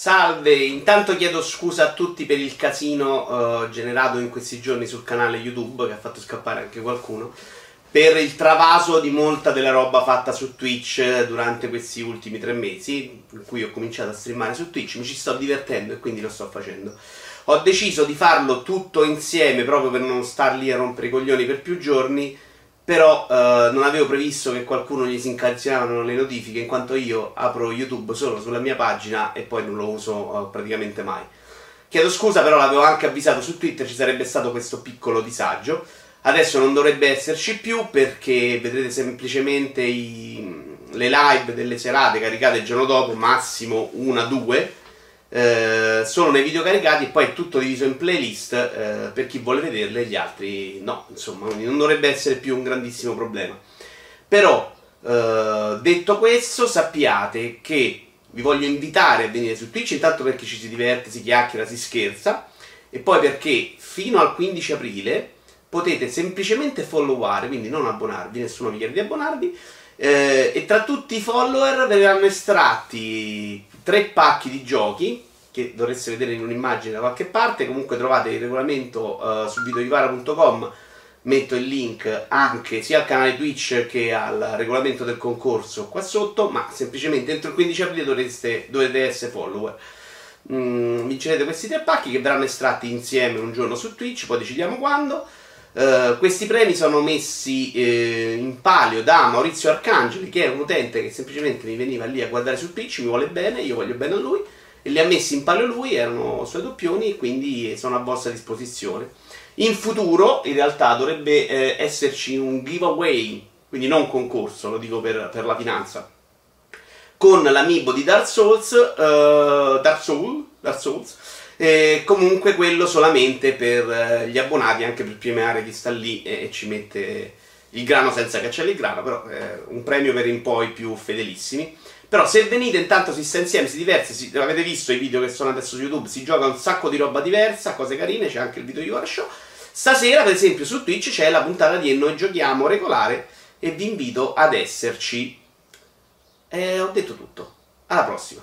Salve, intanto chiedo scusa a tutti per il casino uh, generato in questi giorni sul canale YouTube che ha fatto scappare anche qualcuno per il travaso di molta della roba fatta su Twitch durante questi ultimi tre mesi in cui ho cominciato a streamare su Twitch, mi ci sto divertendo e quindi lo sto facendo. Ho deciso di farlo tutto insieme proprio per non star lì a rompere i coglioni per più giorni però eh, non avevo previsto che qualcuno gli si incazionavano le notifiche in quanto io apro YouTube solo sulla mia pagina e poi non lo uso eh, praticamente mai. Chiedo scusa, però l'avevo anche avvisato su Twitter, ci sarebbe stato questo piccolo disagio. Adesso non dovrebbe esserci più perché vedrete semplicemente i, le live delle serate caricate il giorno dopo, massimo una, due eh, sono nei video caricati e poi è tutto diviso in playlist eh, per chi vuole vederle, gli altri no, insomma, non dovrebbe essere più un grandissimo problema. Però, eh, detto questo, sappiate che vi voglio invitare a venire su Twitch, intanto perché ci si diverte, si chiacchiera, si scherza, e poi perché fino al 15 aprile potete semplicemente followare, quindi non abbonarvi, nessuno vi chiede di abbonarvi, eh, e tra tutti i follower verranno estratti tre pacchi di giochi che dovreste vedere in un'immagine da qualche parte. Comunque trovate il regolamento uh, su videoivara.com. Metto il link anche sia al canale Twitch che al regolamento del concorso qua sotto. Ma semplicemente entro il 15 aprile dovreste, dovete essere follower. Mm, vincerete questi tre pacchi che verranno estratti insieme un giorno su Twitch, poi decidiamo quando. Uh, questi premi sono messi eh, in palio da Maurizio Arcangeli, che è un utente che semplicemente mi veniva lì a guardare su Twitch, mi vuole bene, io voglio bene a lui, li ha messi in palio lui, erano suoi doppioni, e quindi sono a vostra disposizione. In futuro, in realtà, dovrebbe eh, esserci un giveaway, quindi non concorso, lo dico per, per la finanza, con l'amiibo di Dark Souls, uh, Dark, Soul, Dark Souls e comunque quello solamente per eh, gli abbonati, anche per premiare chi sta lì e, e ci mette il grano senza cacciare il grano, però è un premio per in poi più fedelissimi. Però se venite intanto si sta insieme, si diverte, si, avete visto i video che sono adesso su YouTube, si gioca un sacco di roba diversa, cose carine, c'è anche il video War Show. Stasera, per esempio, su Twitch c'è la puntata di E noi giochiamo regolare e vi invito ad esserci. E ho detto tutto. Alla prossima.